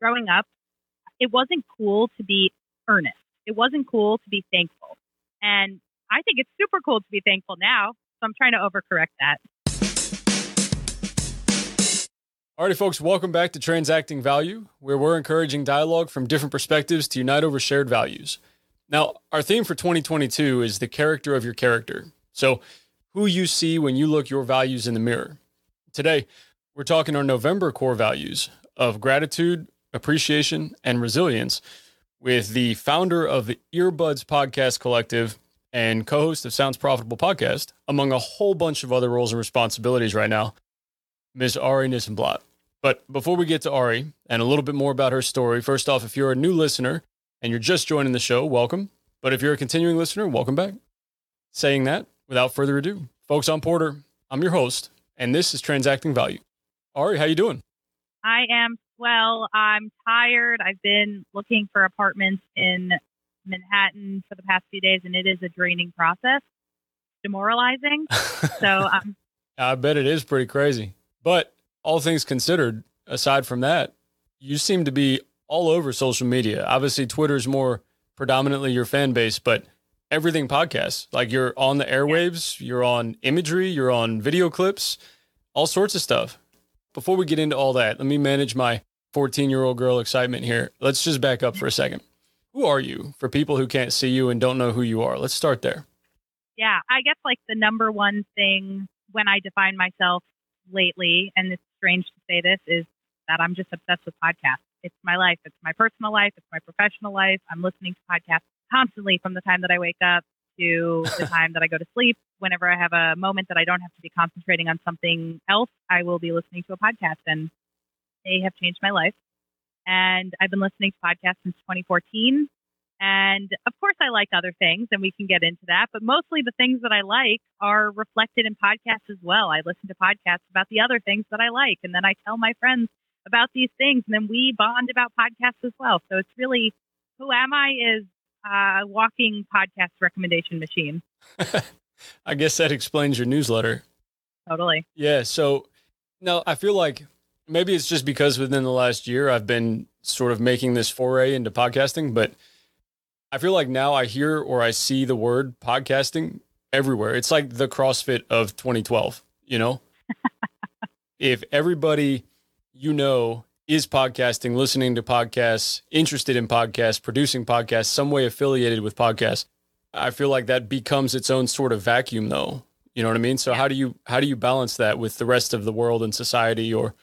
growing up, it wasn't cool to be earnest. It wasn't cool to be thankful. And I think it's super cool to be thankful now. So I'm trying to overcorrect that. Alrighty, folks, welcome back to Transacting Value, where we're encouraging dialogue from different perspectives to unite over shared values. Now, our theme for 2022 is the character of your character. So, who you see when you look your values in the mirror. Today, we're talking our November core values of gratitude, appreciation, and resilience with the founder of the Earbuds Podcast Collective and co host of Sounds Profitable Podcast, among a whole bunch of other roles and responsibilities right now, Ms. Ari Nissenblatt. But before we get to Ari and a little bit more about her story, first off, if you're a new listener and you're just joining the show, welcome. But if you're a continuing listener, welcome back. Saying that, without further ado, folks, I'm Porter. I'm your host, and this is Transacting Value. Ari, how you doing? I am well. I'm tired. I've been looking for apartments in Manhattan for the past few days, and it is a draining process, demoralizing. so um, I bet it is pretty crazy. But all things considered, aside from that, you seem to be all over social media. Obviously, Twitter's more predominantly your fan base, but everything podcasts. Like you're on the airwaves, you're on imagery, you're on video clips, all sorts of stuff. Before we get into all that, let me manage my 14 year old girl excitement here. Let's just back up for a second. Who are you for people who can't see you and don't know who you are? Let's start there. Yeah, I guess like the number one thing when I define myself lately, and it's strange to say this, is that I'm just obsessed with podcasts. It's my life. It's my personal life. It's my professional life. I'm listening to podcasts constantly from the time that I wake up to the time that I go to sleep. Whenever I have a moment that I don't have to be concentrating on something else, I will be listening to a podcast, and they have changed my life. And I've been listening to podcasts since 2014. And of course, I like other things, and we can get into that. But mostly the things that I like are reflected in podcasts as well. I listen to podcasts about the other things that I like, and then I tell my friends about these things, and then we bond about podcasts as well. So it's really who am I is a walking podcast recommendation machine. I guess that explains your newsletter. Totally. Yeah. So now I feel like maybe it's just because within the last year I've been sort of making this foray into podcasting, but I feel like now I hear or I see the word podcasting everywhere. It's like the CrossFit of 2012, you know? if everybody you know is podcasting, listening to podcasts, interested in podcasts, producing podcasts, some way affiliated with podcasts, I feel like that becomes its own sort of vacuum though. You know what I mean? So how do you how do you balance that with the rest of the world and society or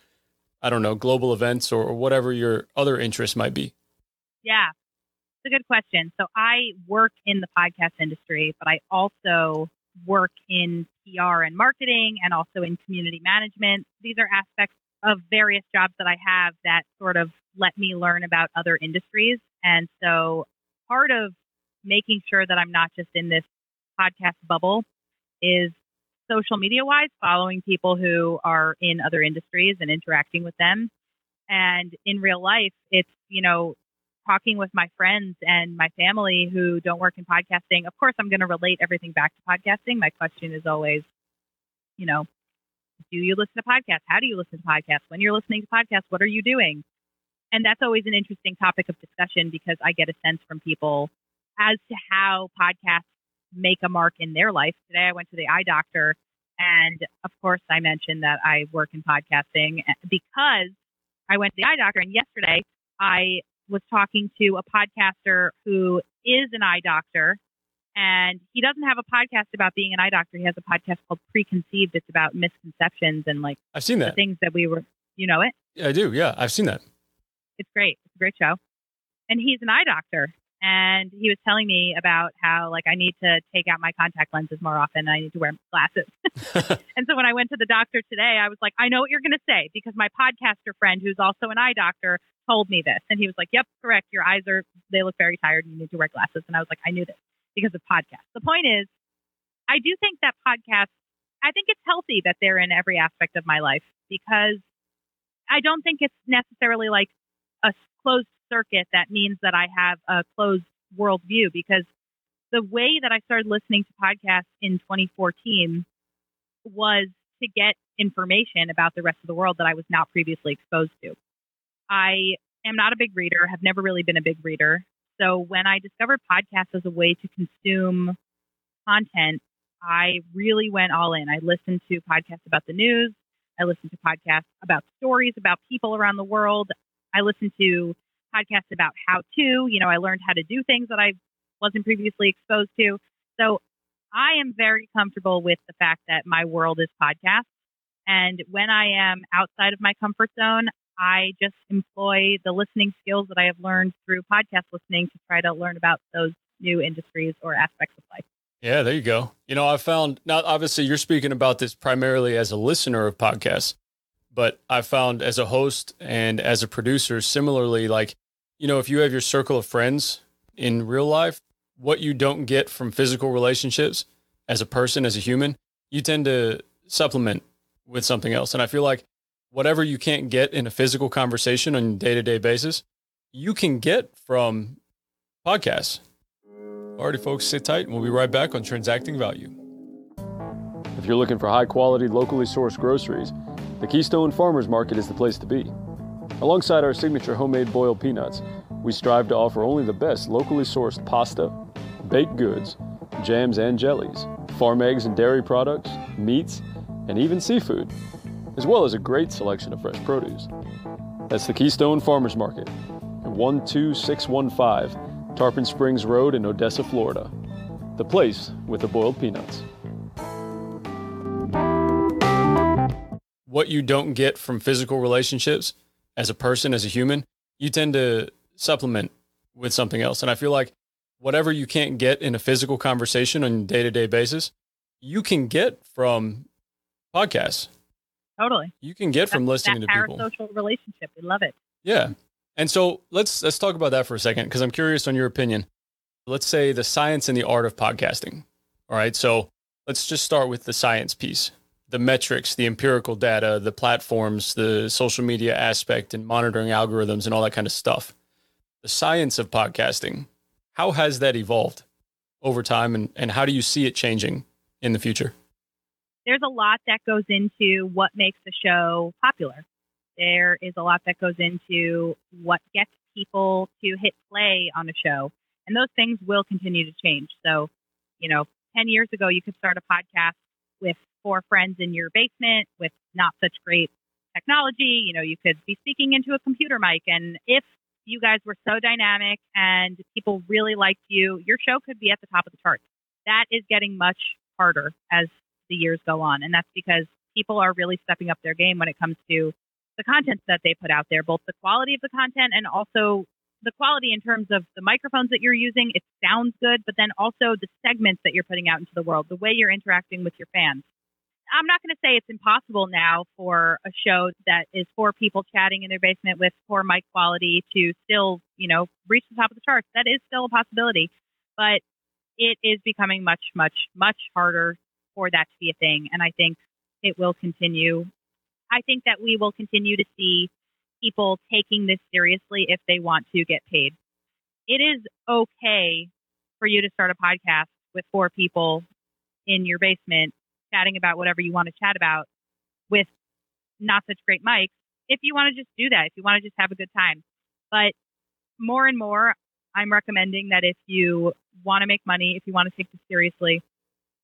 I don't know, global events or whatever your other interests might be? Yeah. It's a good question. So I work in the podcast industry, but I also work in PR and marketing and also in community management. These are aspects of various jobs that I have that sort of let me learn about other industries. And so part of making sure that I'm not just in this podcast bubble is social media wise, following people who are in other industries and interacting with them. And in real life, it's, you know, talking with my friends and my family who don't work in podcasting. Of course, I'm going to relate everything back to podcasting. My question is always, you know, do you listen to podcasts? How do you listen to podcasts? When you're listening to podcasts, what are you doing? And that's always an interesting topic of discussion because I get a sense from people as to how podcasts make a mark in their life. Today I went to the eye doctor and of course I mentioned that I work in podcasting eh, because I went to the eye doctor and yesterday I was talking to a podcaster who is an eye doctor and he doesn't have a podcast about being an eye doctor. He has a podcast called Preconceived. It's about misconceptions and like I've seen that things that we were. You know it? Yeah, I do. Yeah, I've seen that. It's great. It's a great show. And he's an eye doctor, and he was telling me about how like I need to take out my contact lenses more often. And I need to wear glasses. and so when I went to the doctor today, I was like, I know what you're going to say because my podcaster friend, who's also an eye doctor, told me this, and he was like, Yep, correct. Your eyes are they look very tired. and You need to wear glasses. And I was like, I knew this because of podcasts. The point is, I do think that podcasts, I think it's healthy that they're in every aspect of my life because I don't think it's necessarily like a closed circuit that means that I have a closed worldview because the way that I started listening to podcasts in 2014 was to get information about the rest of the world that I was not previously exposed to. I am not a big reader, have never really been a big reader. So when I discovered podcasts as a way to consume content, I really went all in. I listened to podcasts about the news. I listened to podcasts about stories about people around the world. I listened to podcasts about how to. You know, I learned how to do things that I wasn't previously exposed to. So I am very comfortable with the fact that my world is podcasts. And when I am outside of my comfort zone, I just employ the listening skills that I have learned through podcast listening to try to learn about those new industries or aspects of life. Yeah, there you go. You know, I found now obviously you're speaking about this primarily as a listener of podcasts, but I found as a host and as a producer, similarly, like, you know, if you have your circle of friends in real life, what you don't get from physical relationships as a person, as a human, you tend to supplement with something else. And I feel like whatever you can't get in a physical conversation on a day to day basis, you can get from podcasts. Alrighty, folks, sit tight and we'll be right back on Transacting Value. If you're looking for high quality, locally sourced groceries, the Keystone Farmers Market is the place to be. Alongside our signature homemade boiled peanuts, we strive to offer only the best locally sourced pasta, baked goods, jams and jellies, farm eggs and dairy products, meats, and even seafood, as well as a great selection of fresh produce. That's the Keystone Farmers Market at 12615 Tarpon Springs Road in Odessa, Florida. The place with the boiled peanuts. What you don't get from physical relationships as a person, as a human, you tend to supplement with something else. And I feel like whatever you can't get in a physical conversation on a day to day basis, you can get from podcasts. Totally. You can get from listening to people. social relationship. We love it. Yeah. And so let's let's talk about that for a second because I'm curious on your opinion. Let's say the science and the art of podcasting. All right. So let's just start with the science piece. The metrics, the empirical data, the platforms, the social media aspect and monitoring algorithms and all that kind of stuff. The science of podcasting. How has that evolved over time and, and how do you see it changing in the future? There's a lot that goes into what makes a show popular. There is a lot that goes into what gets people to hit play on a show. And those things will continue to change. So, you know, 10 years ago, you could start a podcast with four friends in your basement with not such great technology. You know, you could be speaking into a computer mic. And if you guys were so dynamic and people really liked you, your show could be at the top of the charts. That is getting much harder as the years go on. And that's because people are really stepping up their game when it comes to the content that they put out there, both the quality of the content and also the quality in terms of the microphones that you're using. It sounds good, but then also the segments that you're putting out into the world, the way you're interacting with your fans. I'm not going to say it's impossible now for a show that is four people chatting in their basement with poor mic quality to still, you know, reach the top of the charts. That is still a possibility, but it is becoming much, much, much harder for that to be a thing. And I think it will continue. I think that we will continue to see people taking this seriously if they want to get paid. It is okay for you to start a podcast with four people in your basement chatting about whatever you want to chat about with not such great mics if you want to just do that, if you want to just have a good time. But more and more, I'm recommending that if you want to make money, if you want to take this seriously,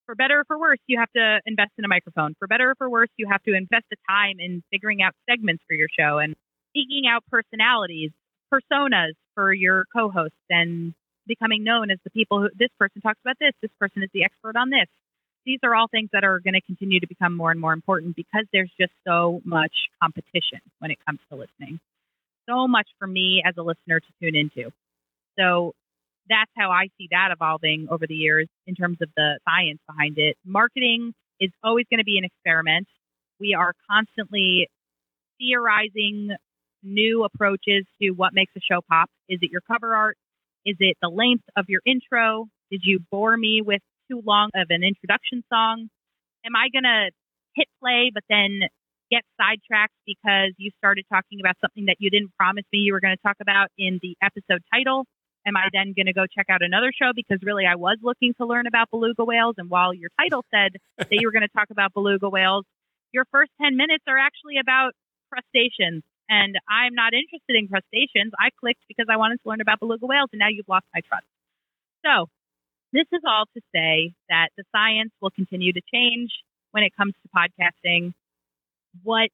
for better or for worse, you have to invest in a microphone. For better or for worse, you have to invest the time in figuring out segments for your show and seeking out personalities, personas for your co-hosts and becoming known as the people who this person talks about this, this person is the expert on this these are all things that are going to continue to become more and more important because there's just so much competition when it comes to listening. So much for me as a listener to tune into. So that's how I see that evolving over the years in terms of the science behind it. Marketing is always going to be an experiment. We are constantly theorizing new approaches to what makes a show pop. Is it your cover art? Is it the length of your intro? Did you bore me with too long of an introduction song? Am I going to hit play, but then get sidetracked because you started talking about something that you didn't promise me you were going to talk about in the episode title? Am I then going to go check out another show because really I was looking to learn about beluga whales? And while your title said that you were going to talk about beluga whales, your first 10 minutes are actually about crustaceans. and I'm not interested in crustaceans. I clicked because I wanted to learn about beluga whales, and now you've lost my trust. So, this is all to say that the science will continue to change when it comes to podcasting. What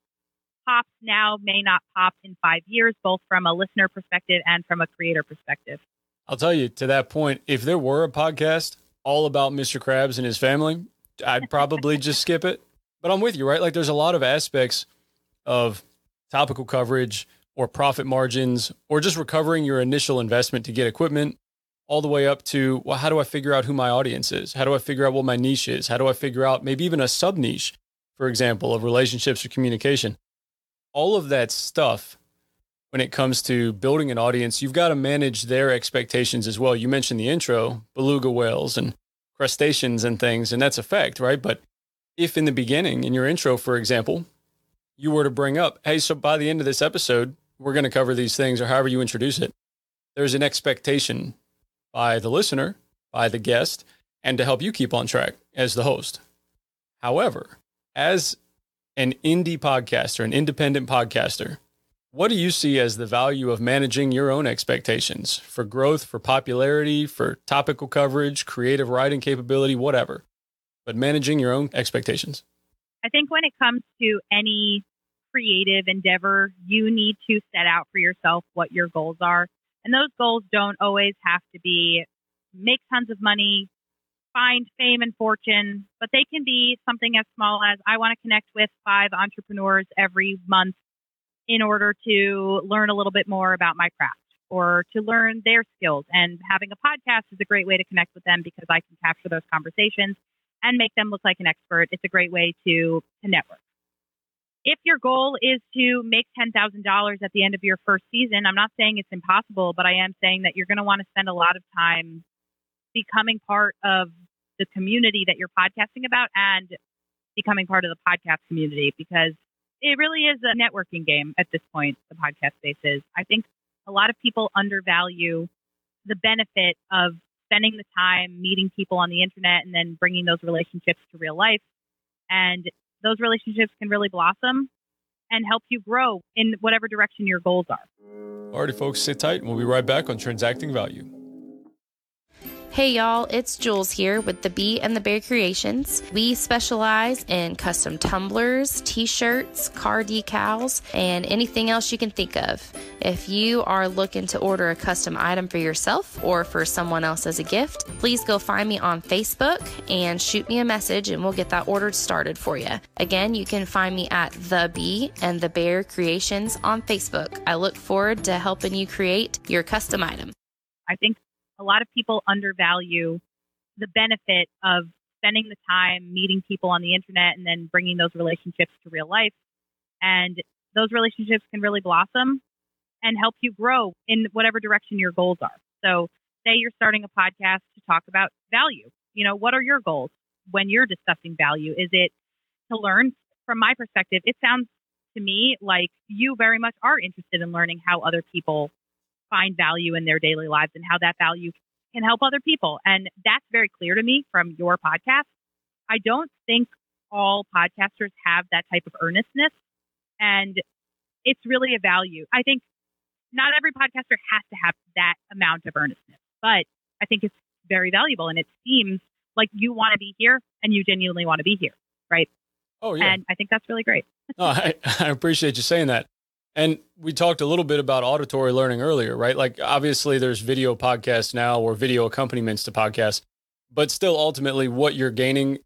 pops now may not pop in five years, both from a listener perspective and from a creator perspective. I'll tell you to that point, if there were a podcast all about Mr. Krabs and his family, I'd probably just skip it. But I'm with you, right? Like there's a lot of aspects of topical coverage or profit margins or just recovering your initial investment to get equipment all the way up to well how do i figure out who my audience is? How do i figure out what my niche is? How do i figure out maybe even a sub niche for example of relationships or communication? All of that stuff when it comes to building an audience you've got to manage their expectations as well. You mentioned the intro beluga whales and crustaceans and things and that's a fact right? But if in the beginning in your intro for example you were to bring up, hey, so by the end of this episode, we're going to cover these things, or however you introduce it, there's an expectation by the listener, by the guest, and to help you keep on track as the host. However, as an indie podcaster, an independent podcaster, what do you see as the value of managing your own expectations for growth, for popularity, for topical coverage, creative writing capability, whatever, but managing your own expectations? I think when it comes to any creative endeavor, you need to set out for yourself what your goals are. And those goals don't always have to be make tons of money, find fame and fortune, but they can be something as small as I want to connect with five entrepreneurs every month in order to learn a little bit more about my craft or to learn their skills. And having a podcast is a great way to connect with them because I can capture those conversations and make them look like an expert. It's a great way to, to network. If your goal is to make $10,000 at the end of your first season, I'm not saying it's impossible, but I am saying that you're going to want to spend a lot of time becoming part of the community that you're podcasting about and becoming part of the podcast community because it really is a networking game at this point, the podcast space is. I think a lot of people undervalue the benefit of spending the time meeting people on the internet and then bringing those relationships to real life. And those relationships can really blossom and help you grow in whatever direction your goals are. Alrighty, folks, sit tight and we'll be right back on Transacting Value. Hey y'all, it's Jules here with the Bee and the Bear Creations. We specialize in custom tumblers, t shirts, car decals, and anything else you can think of. If you are looking to order a custom item for yourself or for someone else as a gift, please go find me on Facebook and shoot me a message and we'll get that order started for you. Again, you can find me at The Bee and the Bear Creations on Facebook. I look forward to helping you create your custom item. I think a lot of people undervalue the benefit of spending the time meeting people on the internet and then bringing those relationships to real life. And those relationships can really blossom and help you grow in whatever direction your goals are. So, say you're starting a podcast to talk about value. You know, what are your goals when you're discussing value? Is it to learn? From my perspective, it sounds to me like you very much are interested in learning how other people find value in their daily lives and how that value can help other people. And that's very clear to me from your podcast. I don't think all podcasters have that type of earnestness. And it's really a value. I think not every podcaster has to have that amount of earnestness, but I think it's very valuable. And it seems like you want to be here and you genuinely want to be here. Right. Oh, yeah. And I think that's really great. oh, I, I appreciate you saying that. And we talked a little bit about auditory learning earlier, right? Like obviously there's video podcasts now or video accompaniments to podcasts, but still ultimately what you're gaining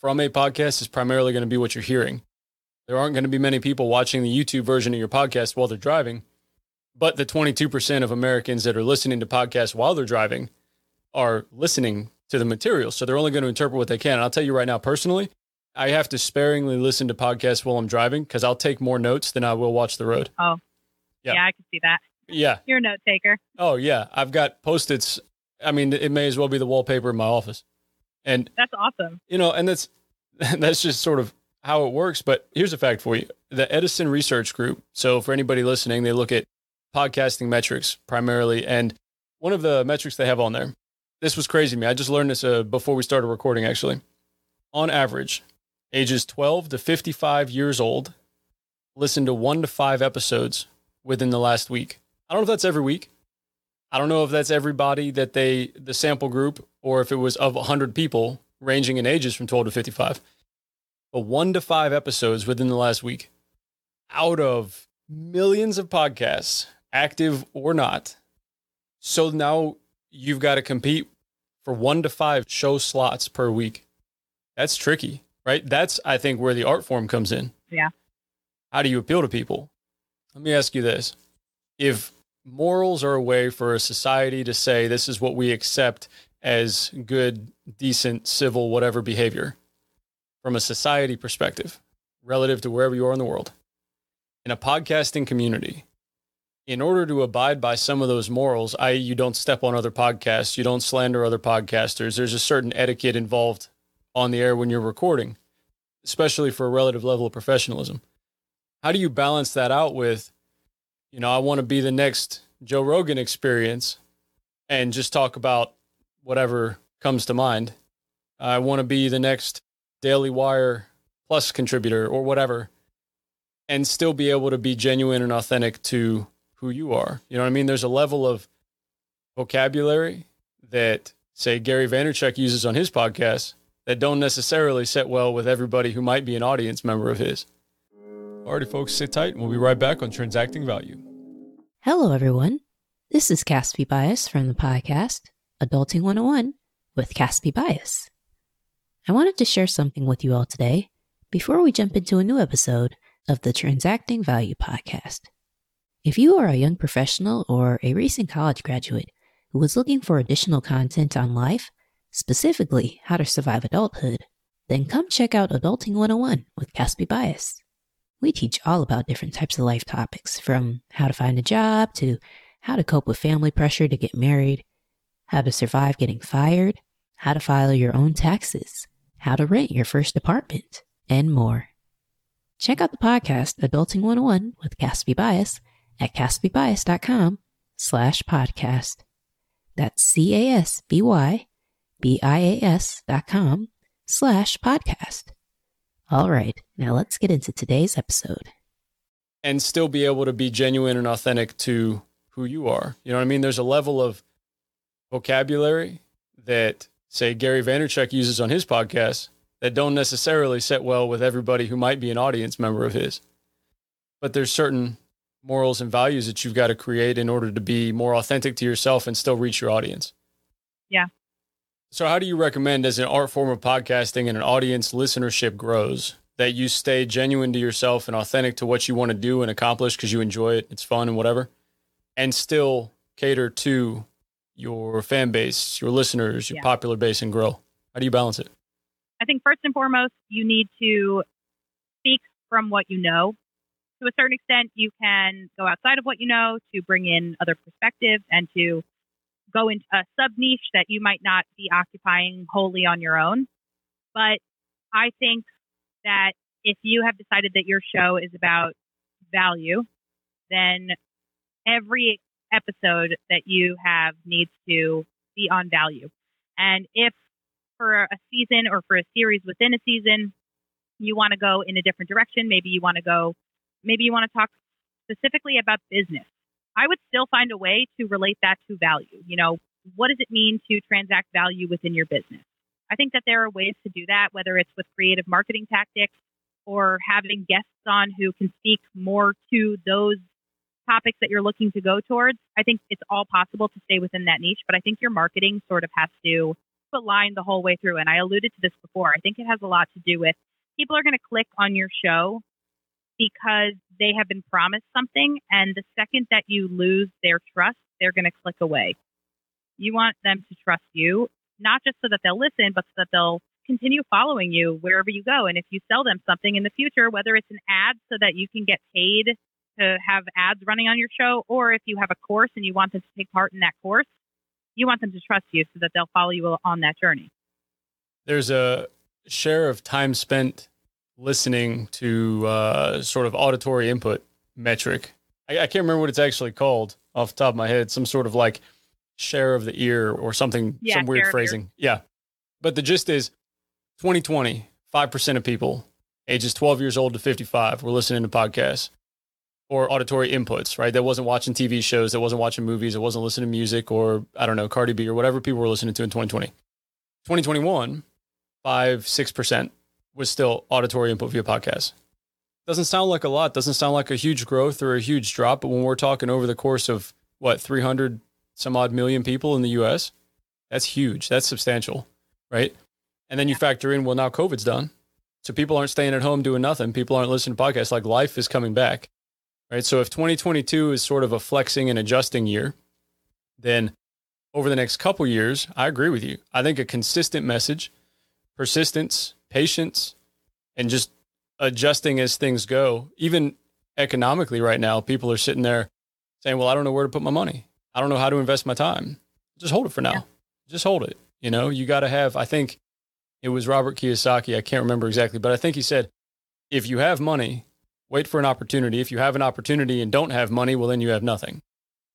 from a podcast is primarily going to be what you're hearing. There aren't going to be many people watching the YouTube version of your podcast while they're driving, but the 22% of Americans that are listening to podcasts while they're driving are listening to the material. So they're only going to interpret what they can. And I'll tell you right now, personally, I have to sparingly listen to podcasts while I'm driving because I'll take more notes than I will watch the road. Oh, yeah, yeah I can see that. Yeah. You're a note taker. Oh, yeah. I've got post its. I mean, it may as well be the wallpaper in my office. And that's awesome. You know, and that's that's just sort of how it works. But here's a fact for you the Edison Research Group. So, for anybody listening, they look at podcasting metrics primarily. And one of the metrics they have on there, this was crazy to me. I just learned this uh, before we started recording, actually. On average, ages 12 to 55 years old, listened to one to five episodes within the last week. I don't know if that's every week. I don't know if that's everybody that they, the sample group, or if it was of 100 people ranging in ages from 12 to 55. But one to five episodes within the last week out of millions of podcasts, active or not. So now you've got to compete for one to five show slots per week. That's tricky, right? That's, I think, where the art form comes in. Yeah. How do you appeal to people? Let me ask you this. If morals are a way for a society to say this is what we accept as good, decent, civil, whatever behavior from a society perspective, relative to wherever you are in the world, in a podcasting community, in order to abide by some of those morals, i.e., you don't step on other podcasts, you don't slander other podcasters, there's a certain etiquette involved on the air when you're recording, especially for a relative level of professionalism. How do you balance that out with, you know, I want to be the next Joe Rogan experience and just talk about whatever comes to mind? I want to be the next Daily Wire Plus contributor or whatever, and still be able to be genuine and authentic to who you are. You know what I mean? There's a level of vocabulary that, say, Gary Vaynerchuk uses on his podcast that don't necessarily set well with everybody who might be an audience member of his. Alrighty, folks, sit tight and we'll be right back on Transacting Value. Hello, everyone. This is Casby Bias from the podcast Adulting 101 with Casby Bias. I wanted to share something with you all today before we jump into a new episode of the Transacting Value podcast. If you are a young professional or a recent college graduate who is looking for additional content on life, specifically how to survive adulthood, then come check out Adulting 101 with Casby Bias. We teach all about different types of life topics, from how to find a job to how to cope with family pressure to get married, how to survive getting fired, how to file your own taxes, how to rent your first apartment, and more. Check out the podcast Adulting 101 with Casby Bias at casbybias.com slash podcast. That's C-A-S-B-Y B-I-A-S dot com slash podcast. All right, now let's get into today's episode. And still be able to be genuine and authentic to who you are. You know what I mean? There's a level of vocabulary that, say, Gary Vaynerchuk uses on his podcast that don't necessarily set well with everybody who might be an audience member of his. But there's certain morals and values that you've got to create in order to be more authentic to yourself and still reach your audience. Yeah. So, how do you recommend, as an art form of podcasting and an audience listenership grows, that you stay genuine to yourself and authentic to what you want to do and accomplish because you enjoy it, it's fun and whatever, and still cater to your fan base, your listeners, your Yeah. popular base, and grow? How do you balance it? I think first and foremost, you need to speak from what you know. To a certain extent, you can go outside of what you know to bring in other perspectives and to go into a sub niche that you might not be occupying wholly on your own. But I think that if you have decided that your show is about value, then every episode that you have needs to be on value. And if for a season or for a series within a season, you want to go in a different direction. Maybe you want to go, maybe you want to talk specifically about business. I would still find a way to relate that to value. You know, what does it mean to transact value within your business? I think that there are ways to do that, whether it's with creative marketing tactics or having guests on who can speak more to those topics that you're looking to go towards. I think it's all possible to stay within that niche, but I think your marketing sort of has to align the whole way through. And I alluded to this before. I think it has a lot to do with people are going to click on your show because they have been promised something. And the second that you lose their trust, they're going to click away. You want them to trust you, not just so that they'll listen, but so that they'll continue following you wherever you go. And if you sell them something in the future, whether it's an ad so that you can get paid to have ads running on your show, or if you have a course and you want them to take part in that course, you want them to trust you so that they'll follow you on that journey. There's a share of time spent listening to uh, sort of auditory input metric. I, I can't remember what it's actually called off the top of my head. Some sort of like share of the ear or something, Yeah, some weird share of ear. phrasing. Yeah. But the gist is 2020, 5% of people ages 12 years old to 55 were listening to podcasts or auditory inputs, right? That wasn't watching TV shows, that wasn't watching movies, that wasn't listening to music or, I don't know, Cardi B or whatever people were listening to in 2020. 2021, 5 6% was still auditory input via podcast. Doesn't sound like a lot, doesn't sound like a huge growth or a huge drop, but when we're talking over the course of what, 300 some odd million people in the US, that's huge. That's substantial, right? And then you factor in, well, now COVID's done. So people aren't staying at home doing nothing. People aren't listening to podcasts. Like life is coming back, right? So if 2022 is sort of a flexing and adjusting year, then over the next couple years, I agree with you. I think a consistent message, persistence, patience, and just adjusting as things go. Even economically, right now, people are sitting there saying, "Well, I don't know where to put my money. I don't know how to invest my time. Just hold it for now. Yeah. Just hold it." You know, you got to have. I think it was Robert Kiyosaki. I can't remember exactly, but I think he said, "If you have money, wait for an opportunity. If you have an opportunity and don't have money, well, then you have nothing."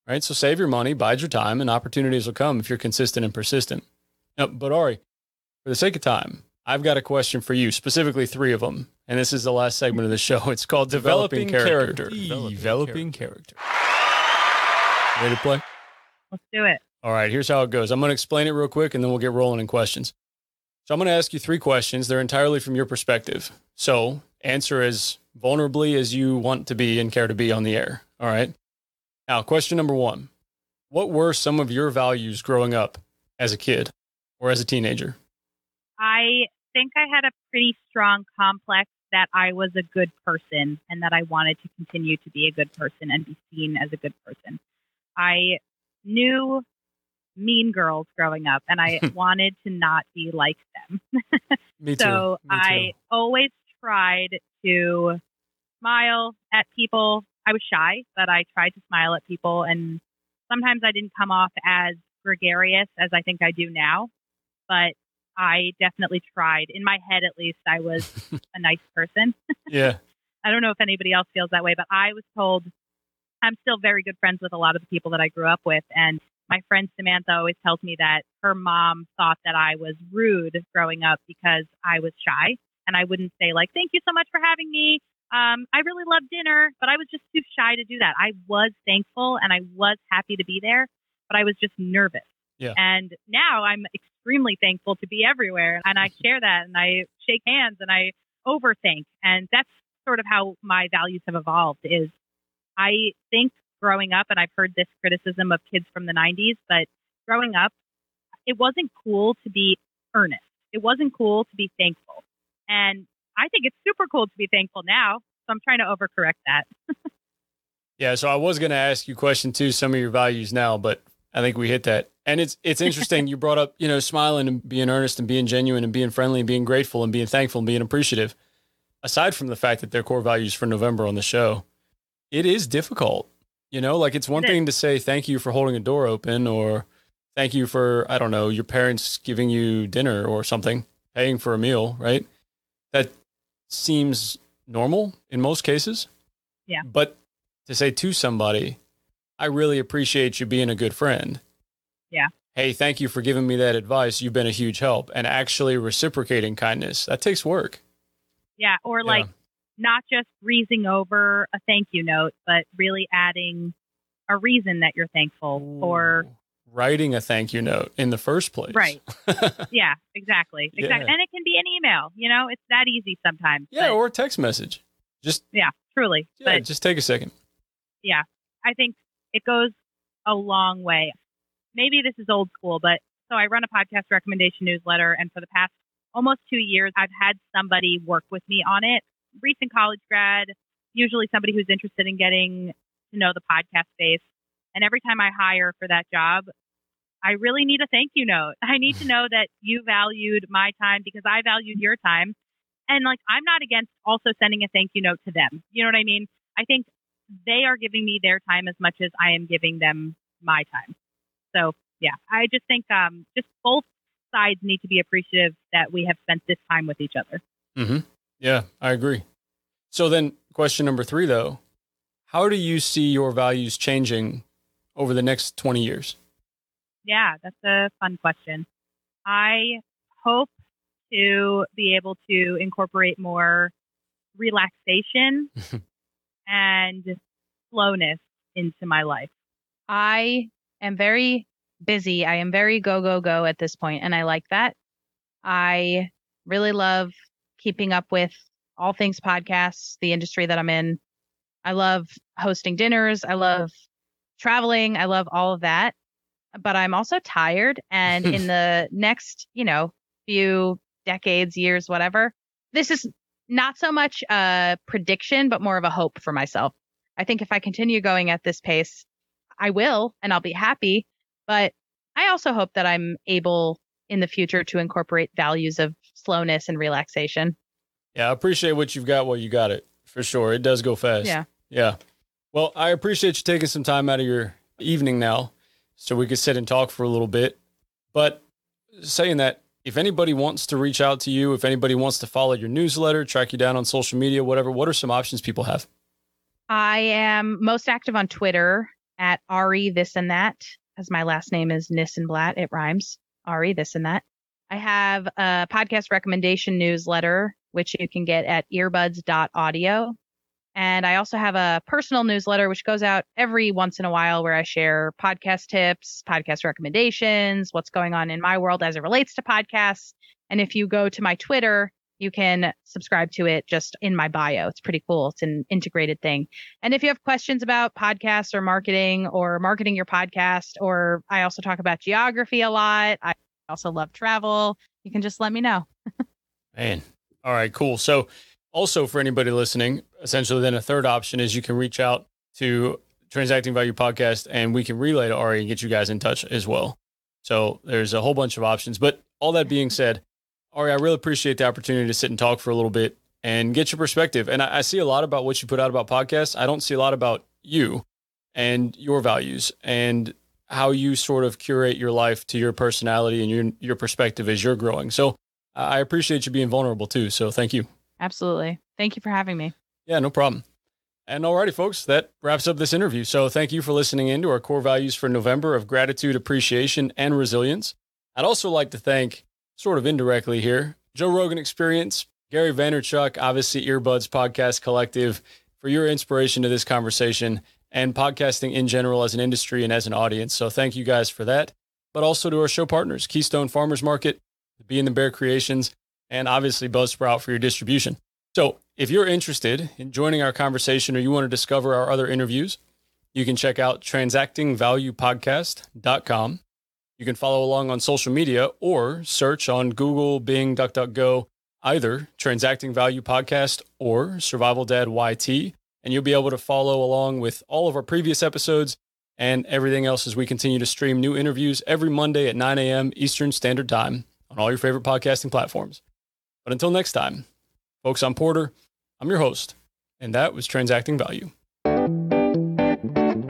Right. So save your money, bide your time, and opportunities will come if you're consistent and persistent. Now, but Ari, for the sake of time, I've got a question for you, specifically three of them. And this is the last segment of the show. It's called Developing, Developing Character. character. Developing, Developing character. character. Ready to play? Let's do it. All right, here's how it goes. I'm going to explain it real quick and then we'll get rolling in questions. So I'm going to ask you three questions. They're entirely from your perspective. So answer as vulnerably as you want to be and care to be on the air. All right. Now, question number one What were some of your values growing up as a kid or as a teenager? I think I had a pretty strong complex that I was a good person and that I wanted to continue to be a good person and be seen as a good person. I knew mean girls growing up and I wanted to not be like them. Me too. So Me too. I always tried to smile at people. I was shy, but I tried to smile at people and sometimes I didn't come off as gregarious as I think I do now, but I definitely tried. In my head, at least, I was a nice person. yeah. I don't know if anybody else feels that way, but I was told I'm still very good friends with a lot of the people that I grew up with. And my friend Samantha always tells me that her mom thought that I was rude growing up because I was shy and I wouldn't say, like, thank you so much for having me. Um, I really love dinner, but I was just too shy to do that. I was thankful and I was happy to be there, but I was just nervous. Yeah. And now I'm extremely thankful to be everywhere. And I share that and I shake hands and I overthink. And that's sort of how my values have evolved is I think growing up, and I've heard this criticism of kids from the 90s, but growing up, it wasn't cool to be earnest. It wasn't cool to be thankful. And I think it's super cool to be thankful now. So I'm trying to overcorrect that. yeah. So I was going to ask you question two, some of your values now, but I think we hit that. And it's it's interesting. you brought up, you know, smiling and being earnest and being genuine and being friendly and being grateful and being thankful and being appreciative. Aside from the fact that they're core values for November on the show, it is difficult. You know, like it's one thing to say thank you for holding a door open or thank you for, I don't know, your parents giving you dinner or something, paying for a meal, right? That seems normal in most cases. Yeah. But to say to somebody, I really appreciate you being a good friend. Yeah. Hey, thank you for giving me that advice. You've been a huge help. And actually reciprocating kindness, that takes work. Yeah. Or like yeah. not just breezing over a thank you note, but really adding a reason that you're thankful Ooh. or writing a thank you note in the first place. Right. yeah, exactly. Exactly. Yeah. And it can be an email, you know, it's that easy sometimes. Yeah, but, or a text message. Just Yeah, truly. Yeah, but, just take a second. Yeah. I think it goes a long way. Maybe this is old school, but so I run a podcast recommendation newsletter, and for the past almost two years, I've had somebody work with me on it. Recent college grad, usually somebody who's interested in getting to know the podcast space. And every time I hire for that job, I really need a thank you note. I need to know that you valued my time because I valued your time. And like, I'm not against also sending a thank you note to them. You know what I mean? I think they are giving me their time as much as I am giving them my time. So yeah, I just think um, just both sides need to be appreciative that we have spent this time with each other. Mm-hmm. Yeah, I agree. So then, question number three, though, how do you see your values changing over the next twenty years? Yeah, that's a fun question. I hope to be able to incorporate more relaxation and slowness into my life. I am very busy. I am very go, go, go at this point, and I like that. I really love keeping up with all things podcasts, the industry that I'm in. I love hosting dinners. I love traveling. I love all of that. But I'm also tired. And in the next, you know, few decades, years, whatever, this is not so much a prediction, but more of a hope for myself. I think if I continue going at this pace, I will and I'll be happy. But I also hope that I'm able in the future to incorporate values of slowness and relaxation. Yeah, I appreciate what you've got while you got it for sure. It does go fast. Yeah. Yeah. Well, I appreciate you taking some time out of your evening now so we could sit and talk for a little bit. But saying that, if anybody wants to reach out to you, if anybody wants to follow your newsletter, track you down on social media, whatever, what are some options people have? I am most active on Twitter at Ari this and that, as my last name is Nissenblatt. It rhymes. Ari this and that. I have a podcast recommendation newsletter, which you can get at earbuds.audio. And I also have a personal newsletter, which goes out every once in a while where I share podcast tips, podcast recommendations, what's going on in my world as it relates to podcasts. And if you go to my Twitter, you can subscribe to it just in my bio. It's pretty cool. It's an integrated thing. And if you have questions about podcasts or marketing or marketing your podcast, or I also talk about geography a lot. I also love travel. You can just let me know. Man. All right, cool. So, also for anybody listening, essentially, then a third option is you can reach out to Transacting Value Podcast and we can relay to Ari and get you guys in touch as well. So, there's a whole bunch of options. But all that being said, Ari, I really appreciate the opportunity to sit and talk for a little bit and get your perspective. And I, I see a lot about what you put out about podcasts. I don't see a lot about you and your values and how you sort of curate your life to your personality and your your perspective as you're growing. So I appreciate you being vulnerable too. So thank you. Absolutely. Thank you for having me. Yeah, no problem. And alrighty, folks, that wraps up this interview. So thank you for listening in to our core values for November of gratitude, appreciation, and resilience. I'd also like to thank, sort of indirectly here, Joe Rogan Experience, Gary Vaynerchuk, obviously Earbuds Podcast Collective, for your inspiration to this conversation and podcasting in general as an industry and as an audience. So thank you guys for that. But also to our show partners, Keystone Farmers Market, the Bee and the Bear Creations, and obviously Buzzsprout for your distribution. So if you're interested in joining our conversation or you want to discover our other interviews, you can check out transactingvaluepodcast.com. You can follow along on social media or search on Google, Bing, DuckDuckGo, either Transacting Value Podcast or Survival Dad YT and you'll be able to follow along with all of our previous episodes and everything else as we continue to stream new interviews every Monday at 9 a.m. Eastern Standard Time on all your favorite podcasting platforms. But until next time, folks, I'm Porter. I'm your host, and that was Transacting Value.